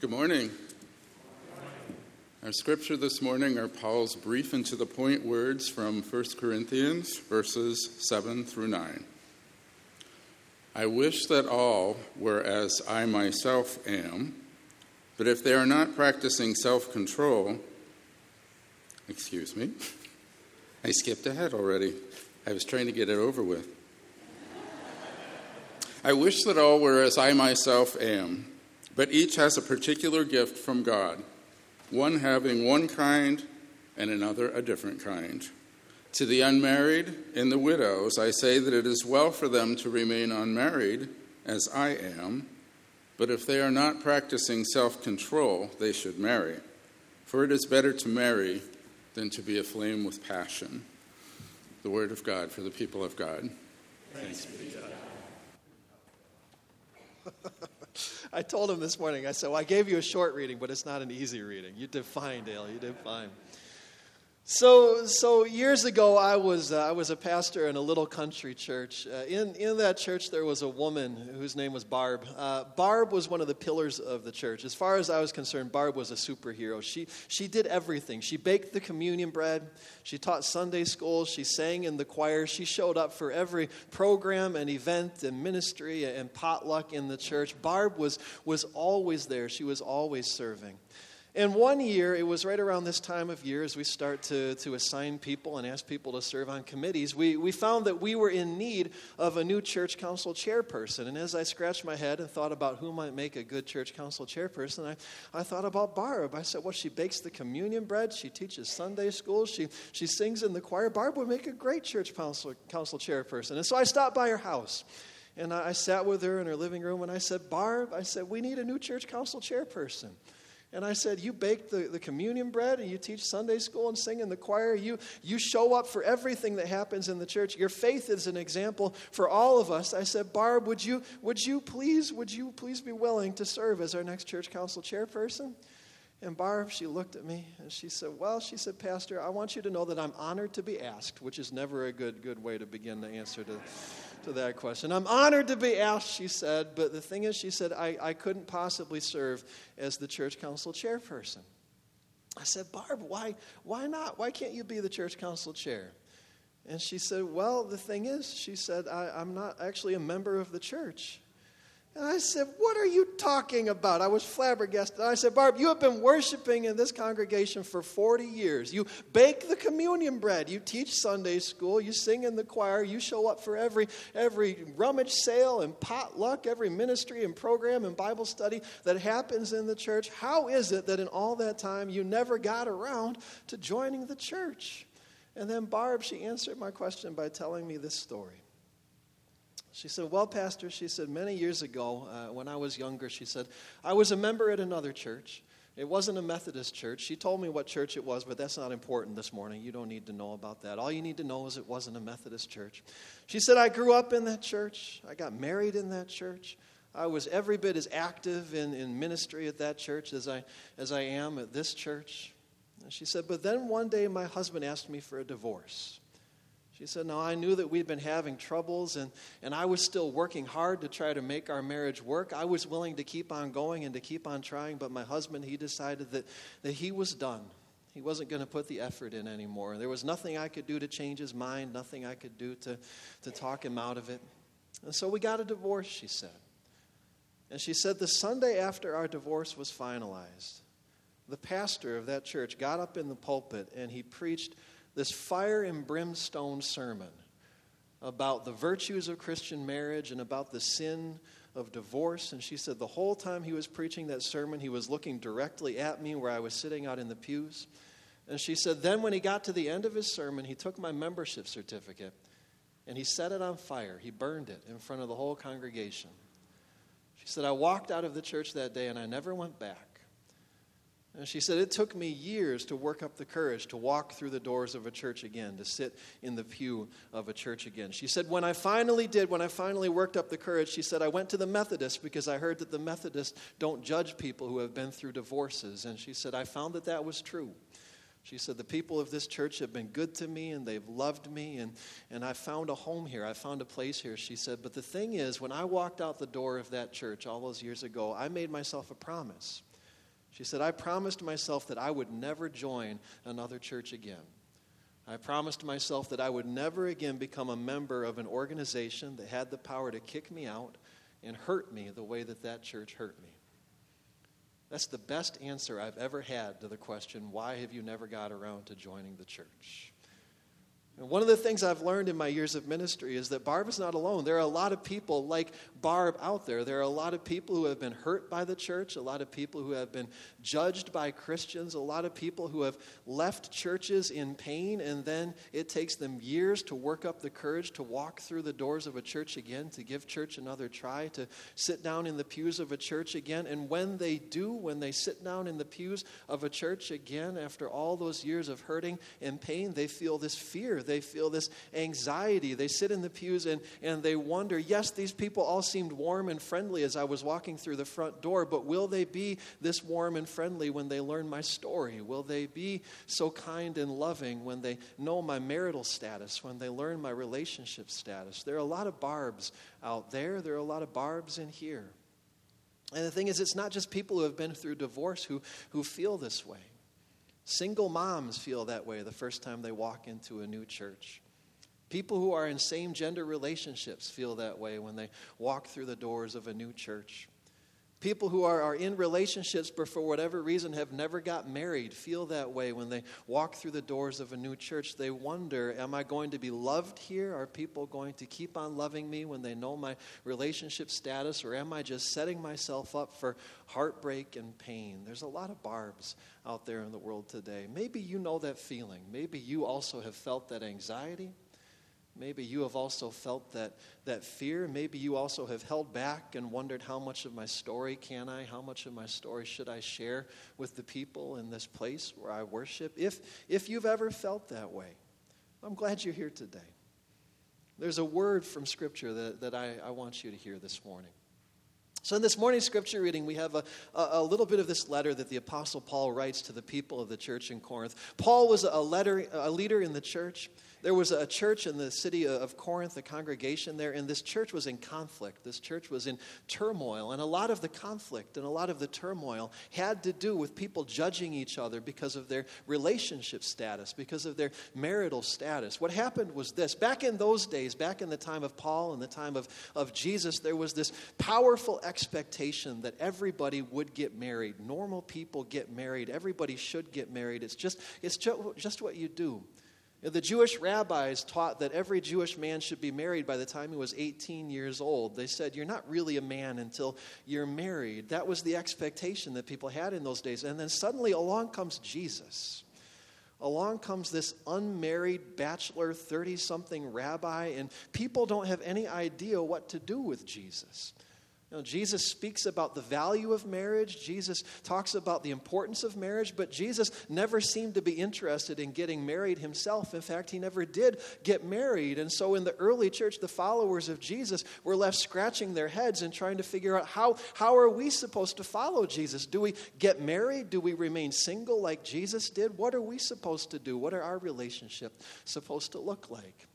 Good morning. Our scripture this morning are Paul's brief and to the point words from 1 Corinthians, verses 7 through 9. I wish that all were as I myself am, but if they are not practicing self control, excuse me, I skipped ahead already. I was trying to get it over with. I wish that all were as I myself am, but each has a particular gift from God one having one kind and another a different kind. To the unmarried and the widows, I say that it is well for them to remain unmarried, as I am, but if they are not practicing self control, they should marry. For it is better to marry than to be aflame with passion. The word of God for the people of God. Thanks be to God. I told him this morning, I said, Well, I gave you a short reading, but it's not an easy reading. You did fine, Dale. You did fine. So, so years ago, I was, uh, I was a pastor in a little country church. Uh, in, in that church, there was a woman whose name was Barb. Uh, Barb was one of the pillars of the church. As far as I was concerned, Barb was a superhero. She, she did everything. She baked the communion bread, she taught Sunday school, she sang in the choir, she showed up for every program and event and ministry and potluck in the church. Barb was, was always there, she was always serving. And one year, it was right around this time of year as we start to, to assign people and ask people to serve on committees, we, we found that we were in need of a new church council chairperson. And as I scratched my head and thought about who might make a good church council chairperson, I, I thought about Barb. I said, well, she bakes the communion bread, she teaches Sunday school, she, she sings in the choir. Barb would make a great church council, council chairperson. And so I stopped by her house. And I, I sat with her in her living room and I said, Barb, I said, we need a new church council chairperson. And I said, You bake the, the communion bread and you teach Sunday school and sing in the choir. You, you show up for everything that happens in the church. Your faith is an example for all of us. I said, Barb, would you, would you please, would you please be willing to serve as our next church council chairperson? And Barb, she looked at me and she said, Well, she said, Pastor, I want you to know that I'm honored to be asked, which is never a good, good way to begin the answer to to that question. I'm honored to be asked, she said, but the thing is, she said, I, I couldn't possibly serve as the church council chairperson. I said, Barb, why, why not? Why can't you be the church council chair? And she said, Well, the thing is, she said, I, I'm not actually a member of the church. And I said, What are you talking about? I was flabbergasted. I said, Barb, you have been worshiping in this congregation for 40 years. You bake the communion bread. You teach Sunday school. You sing in the choir. You show up for every, every rummage sale and potluck, every ministry and program and Bible study that happens in the church. How is it that in all that time you never got around to joining the church? And then Barb, she answered my question by telling me this story. She said, Well, Pastor, she said, many years ago, uh, when I was younger, she said, I was a member at another church. It wasn't a Methodist church. She told me what church it was, but that's not important this morning. You don't need to know about that. All you need to know is it wasn't a Methodist church. She said, I grew up in that church. I got married in that church. I was every bit as active in, in ministry at that church as I, as I am at this church. And she said, But then one day my husband asked me for a divorce. She said, No, I knew that we'd been having troubles, and, and I was still working hard to try to make our marriage work. I was willing to keep on going and to keep on trying, but my husband, he decided that, that he was done. He wasn't going to put the effort in anymore. There was nothing I could do to change his mind, nothing I could do to, to talk him out of it. And so we got a divorce, she said. And she said the Sunday after our divorce was finalized, the pastor of that church got up in the pulpit and he preached this fire and brimstone sermon about the virtues of Christian marriage and about the sin of divorce. And she said the whole time he was preaching that sermon, he was looking directly at me where I was sitting out in the pews. And she said, then when he got to the end of his sermon, he took my membership certificate and he set it on fire. He burned it in front of the whole congregation. She said, I walked out of the church that day and I never went back. And she said, It took me years to work up the courage to walk through the doors of a church again, to sit in the pew of a church again. She said, When I finally did, when I finally worked up the courage, she said, I went to the Methodist because I heard that the Methodists don't judge people who have been through divorces. And she said, I found that that was true. She said, The people of this church have been good to me and they've loved me, and, and I found a home here. I found a place here. She said, But the thing is, when I walked out the door of that church all those years ago, I made myself a promise. She said, I promised myself that I would never join another church again. I promised myself that I would never again become a member of an organization that had the power to kick me out and hurt me the way that that church hurt me. That's the best answer I've ever had to the question, why have you never got around to joining the church? One of the things I've learned in my years of ministry is that Barb is not alone. There are a lot of people like Barb out there. There are a lot of people who have been hurt by the church, a lot of people who have been judged by Christians, a lot of people who have left churches in pain, and then it takes them years to work up the courage to walk through the doors of a church again, to give church another try, to sit down in the pews of a church again. And when they do, when they sit down in the pews of a church again, after all those years of hurting and pain, they feel this fear they feel this anxiety. They sit in the pews and, and they wonder yes, these people all seemed warm and friendly as I was walking through the front door, but will they be this warm and friendly when they learn my story? Will they be so kind and loving when they know my marital status, when they learn my relationship status? There are a lot of barbs out there, there are a lot of barbs in here. And the thing is, it's not just people who have been through divorce who, who feel this way. Single moms feel that way the first time they walk into a new church. People who are in same gender relationships feel that way when they walk through the doors of a new church. People who are, are in relationships but for whatever reason have never got married feel that way when they walk through the doors of a new church. They wonder, am I going to be loved here? Are people going to keep on loving me when they know my relationship status? Or am I just setting myself up for heartbreak and pain? There's a lot of barbs out there in the world today. Maybe you know that feeling. Maybe you also have felt that anxiety. Maybe you have also felt that, that fear. Maybe you also have held back and wondered how much of my story can I, how much of my story should I share with the people in this place where I worship. If, if you've ever felt that way, I'm glad you're here today. There's a word from Scripture that, that I, I want you to hear this morning. So, in this morning's scripture reading, we have a, a, little bit of this letter that the Apostle Paul writes to the people of the church in Corinth. Paul was a, letter, a leader in the church. There was a church in the city of Corinth, a congregation there, and this church was in conflict. This church was in turmoil. And a lot of the conflict and a lot of the turmoil had to do with people judging each other because of their relationship status, because of their marital status. What happened was this back in those days, back in the time of Paul and the time of, of Jesus, there was this powerful expectation that everybody would get married. Normal people get married. Everybody should get married. It's just, it's just what you do. The Jewish rabbis taught that every Jewish man should be married by the time he was 18 years old. They said, You're not really a man until you're married. That was the expectation that people had in those days. And then suddenly along comes Jesus. Along comes this unmarried bachelor, 30 something rabbi, and people don't have any idea what to do with Jesus. You know, Jesus speaks about the value of marriage. Jesus talks about the importance of marriage, but Jesus never seemed to be interested in getting married himself. In fact, he never did get married. And so in the early church, the followers of Jesus were left scratching their heads and trying to figure out how, how are we supposed to follow Jesus? Do we get married? Do we remain single like Jesus did? What are we supposed to do? What are our relationship supposed to look like?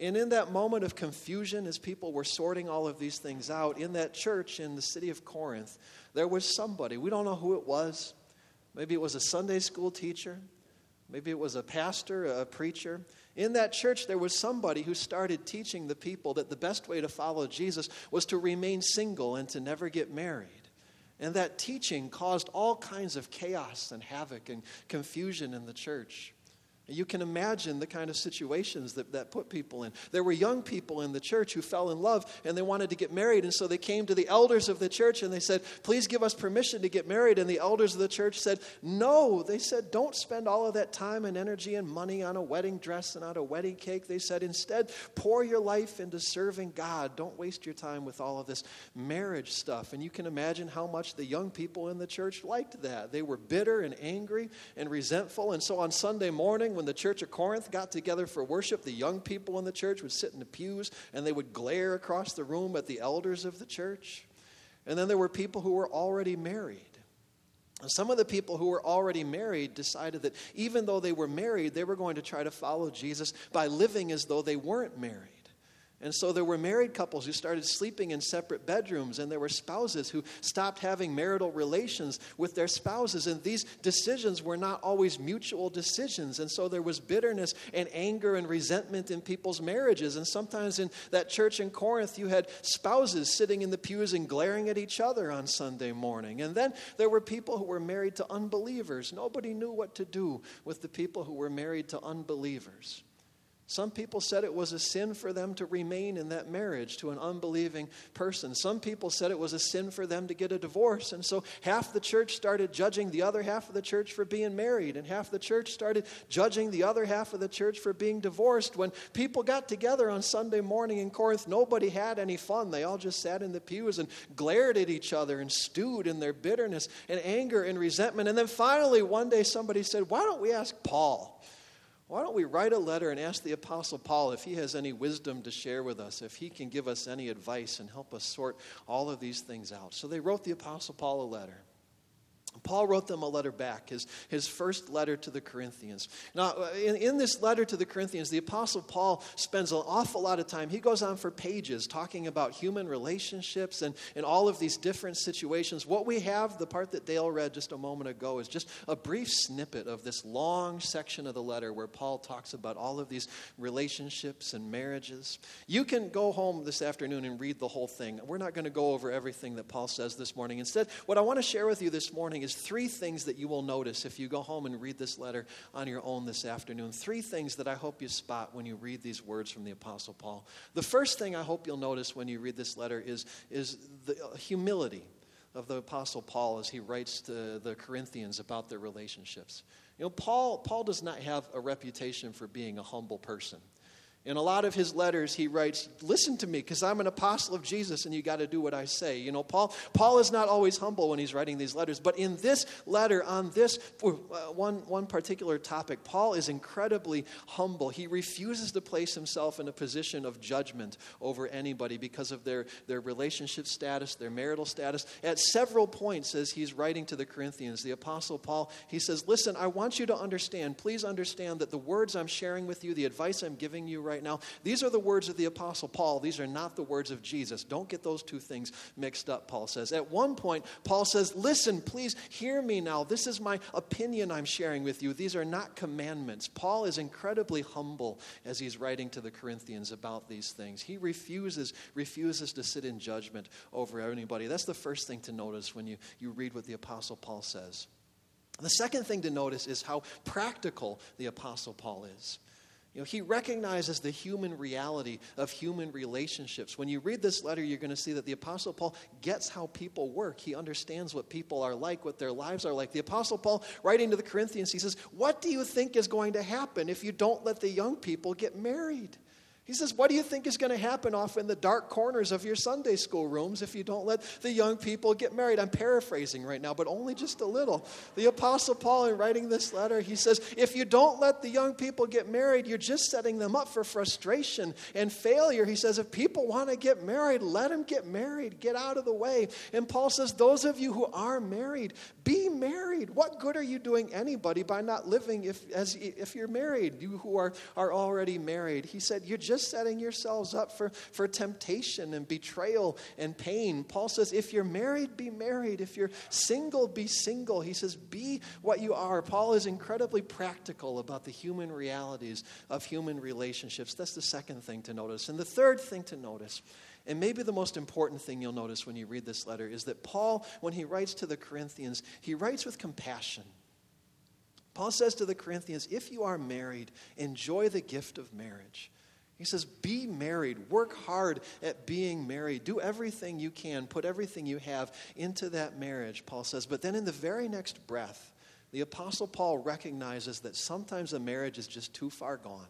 And in that moment of confusion, as people were sorting all of these things out, in that church in the city of Corinth, there was somebody. We don't know who it was. Maybe it was a Sunday school teacher. Maybe it was a pastor, a preacher. In that church, there was somebody who started teaching the people that the best way to follow Jesus was to remain single and to never get married. And that teaching caused all kinds of chaos and havoc and confusion in the church. You can imagine the kind of situations that that put people in. There were young people in the church who fell in love and they wanted to get married. And so they came to the elders of the church and they said, Please give us permission to get married. And the elders of the church said, No. They said, Don't spend all of that time and energy and money on a wedding dress and on a wedding cake. They said, Instead, pour your life into serving God. Don't waste your time with all of this marriage stuff. And you can imagine how much the young people in the church liked that. They were bitter and angry and resentful. And so on Sunday morning, when the church of Corinth got together for worship, the young people in the church would sit in the pews and they would glare across the room at the elders of the church. And then there were people who were already married. And some of the people who were already married decided that even though they were married, they were going to try to follow Jesus by living as though they weren't married. And so there were married couples who started sleeping in separate bedrooms, and there were spouses who stopped having marital relations with their spouses. And these decisions were not always mutual decisions. And so there was bitterness and anger and resentment in people's marriages. And sometimes in that church in Corinth, you had spouses sitting in the pews and glaring at each other on Sunday morning. And then there were people who were married to unbelievers. Nobody knew what to do with the people who were married to unbelievers. Some people said it was a sin for them to remain in that marriage to an unbelieving person. Some people said it was a sin for them to get a divorce. And so half the church started judging the other half of the church for being married, and half the church started judging the other half of the church for being divorced. When people got together on Sunday morning in Corinth, nobody had any fun. They all just sat in the pews and glared at each other and stewed in their bitterness and anger and resentment. And then finally, one day, somebody said, Why don't we ask Paul? Why don't we write a letter and ask the Apostle Paul if he has any wisdom to share with us, if he can give us any advice and help us sort all of these things out? So they wrote the Apostle Paul a letter. Paul wrote them a letter back, his, his first letter to the Corinthians. Now, in, in this letter to the Corinthians, the Apostle Paul spends an awful lot of time. He goes on for pages talking about human relationships and, and all of these different situations. What we have, the part that Dale read just a moment ago, is just a brief snippet of this long section of the letter where Paul talks about all of these relationships and marriages. You can go home this afternoon and read the whole thing. We're not going to go over everything that Paul says this morning. Instead, what I want to share with you this morning is is three things that you will notice if you go home and read this letter on your own this afternoon. Three things that I hope you spot when you read these words from the Apostle Paul. The first thing I hope you'll notice when you read this letter is, is the humility of the Apostle Paul as he writes to the Corinthians about their relationships. You know, Paul, Paul does not have a reputation for being a humble person. In a lot of his letters, he writes, Listen to me, because I'm an apostle of Jesus and you got to do what I say. You know, Paul, Paul is not always humble when he's writing these letters, but in this letter, on this uh, one, one particular topic, Paul is incredibly humble. He refuses to place himself in a position of judgment over anybody because of their, their relationship status, their marital status. At several points, as he's writing to the Corinthians, the apostle Paul, he says, Listen, I want you to understand, please understand that the words I'm sharing with you, the advice I'm giving you right now. These are the words of the Apostle Paul. These are not the words of Jesus. Don't get those two things mixed up, Paul says. At one point, Paul says, Listen, please hear me now. This is my opinion I'm sharing with you. These are not commandments. Paul is incredibly humble as he's writing to the Corinthians about these things. He refuses, refuses to sit in judgment over anybody. That's the first thing to notice when you, you read what the Apostle Paul says. The second thing to notice is how practical the Apostle Paul is. You know, he recognizes the human reality of human relationships. When you read this letter, you're going to see that the Apostle Paul gets how people work. He understands what people are like, what their lives are like. The Apostle Paul, writing to the Corinthians, he says, What do you think is going to happen if you don't let the young people get married? He says, What do you think is going to happen off in the dark corners of your Sunday school rooms if you don't let the young people get married? I'm paraphrasing right now, but only just a little. The Apostle Paul, in writing this letter, he says, If you don't let the young people get married, you're just setting them up for frustration and failure. He says, If people want to get married, let them get married. Get out of the way. And Paul says, Those of you who are married, be married. What good are you doing anybody by not living if, as, if you're married? You who are, are already married. He said, You're just setting yourselves up for, for temptation and betrayal and pain. Paul says, if you're married, be married. If you're single, be single. He says, be what you are. Paul is incredibly practical about the human realities of human relationships. That's the second thing to notice. And the third thing to notice and maybe the most important thing you'll notice when you read this letter is that Paul, when he writes to the Corinthians, he writes with compassion. Paul says to the Corinthians, if you are married, enjoy the gift of marriage. He says, Be married. Work hard at being married. Do everything you can. Put everything you have into that marriage, Paul says. But then in the very next breath, the Apostle Paul recognizes that sometimes a marriage is just too far gone.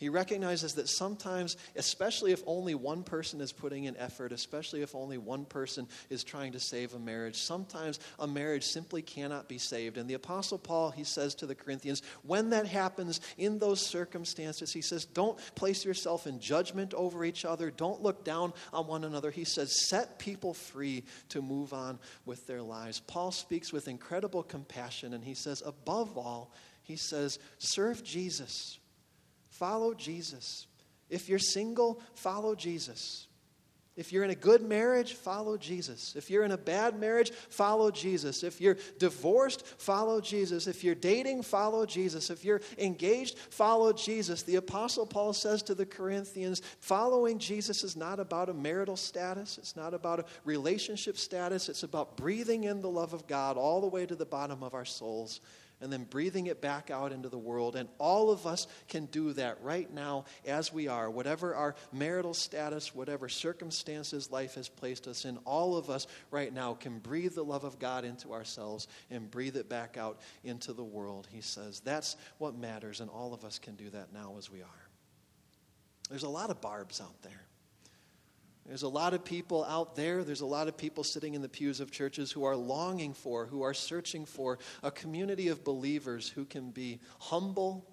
He recognizes that sometimes, especially if only one person is putting in effort, especially if only one person is trying to save a marriage, sometimes a marriage simply cannot be saved. And the Apostle Paul, he says to the Corinthians, when that happens in those circumstances, he says, don't place yourself in judgment over each other, don't look down on one another. He says, set people free to move on with their lives. Paul speaks with incredible compassion, and he says, above all, he says, serve Jesus Follow Jesus. If you're single, follow Jesus. If you're in a good marriage, follow Jesus. If you're in a bad marriage, follow Jesus. If you're divorced, follow Jesus. If you're dating, follow Jesus. If you're engaged, follow Jesus. The Apostle Paul says to the Corinthians following Jesus is not about a marital status, it's not about a relationship status, it's about breathing in the love of God all the way to the bottom of our souls and then breathing it back out into the world. And all of us can do that right now as we are, whatever our marital status, whatever circumstances life has placed us in, all of us right now can breathe the love of God into ourselves and breathe it back out into the world, he says. That's what matters, and all of us can do that now as we are. There's a lot of barbs out there. There's a lot of people out there, there's a lot of people sitting in the pews of churches who are longing for, who are searching for a community of believers who can be humble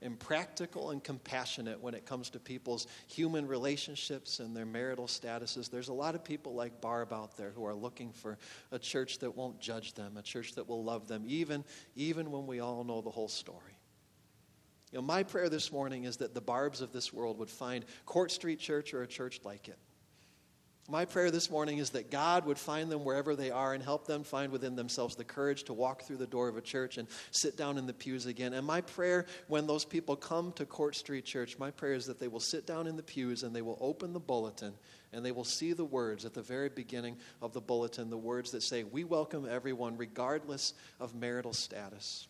and practical and compassionate when it comes to people's human relationships and their marital statuses. There's a lot of people like Barb out there who are looking for a church that won't judge them, a church that will love them, even, even when we all know the whole story. You know, my prayer this morning is that the Barbs of this world would find Court Street Church or a church like it my prayer this morning is that God would find them wherever they are and help them find within themselves the courage to walk through the door of a church and sit down in the pews again. And my prayer when those people come to Court Street Church, my prayer is that they will sit down in the pews and they will open the bulletin and they will see the words at the very beginning of the bulletin, the words that say, We welcome everyone regardless of marital status.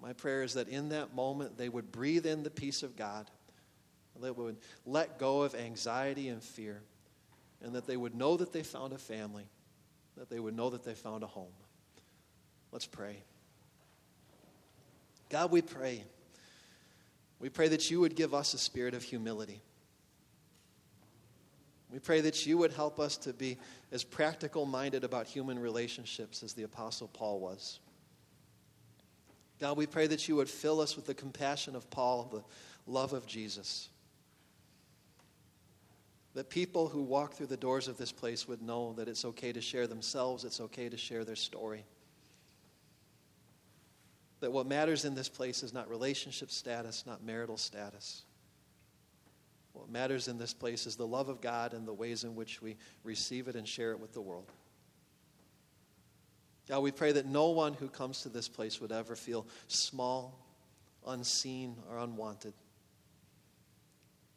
My prayer is that in that moment they would breathe in the peace of God, they would let go of anxiety and fear and that they would know that they found a family, that they would know that they found a home. Let's pray. God, we pray. We pray that you would give us a spirit of humility. We pray that you would help us to be as practical minded about human relationships as the Apostle Paul was. God, we pray that you would fill us with the compassion of Paul, the love of Jesus that people who walk through the doors of this place would know that it's okay to share themselves, it's okay to share their story. That what matters in this place is not relationship status, not marital status. What matters in this place is the love of God and the ways in which we receive it and share it with the world. God, we pray that no one who comes to this place would ever feel small, unseen, or unwanted.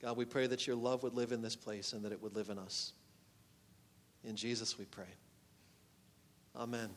God, we pray that your love would live in this place and that it would live in us. In Jesus we pray. Amen.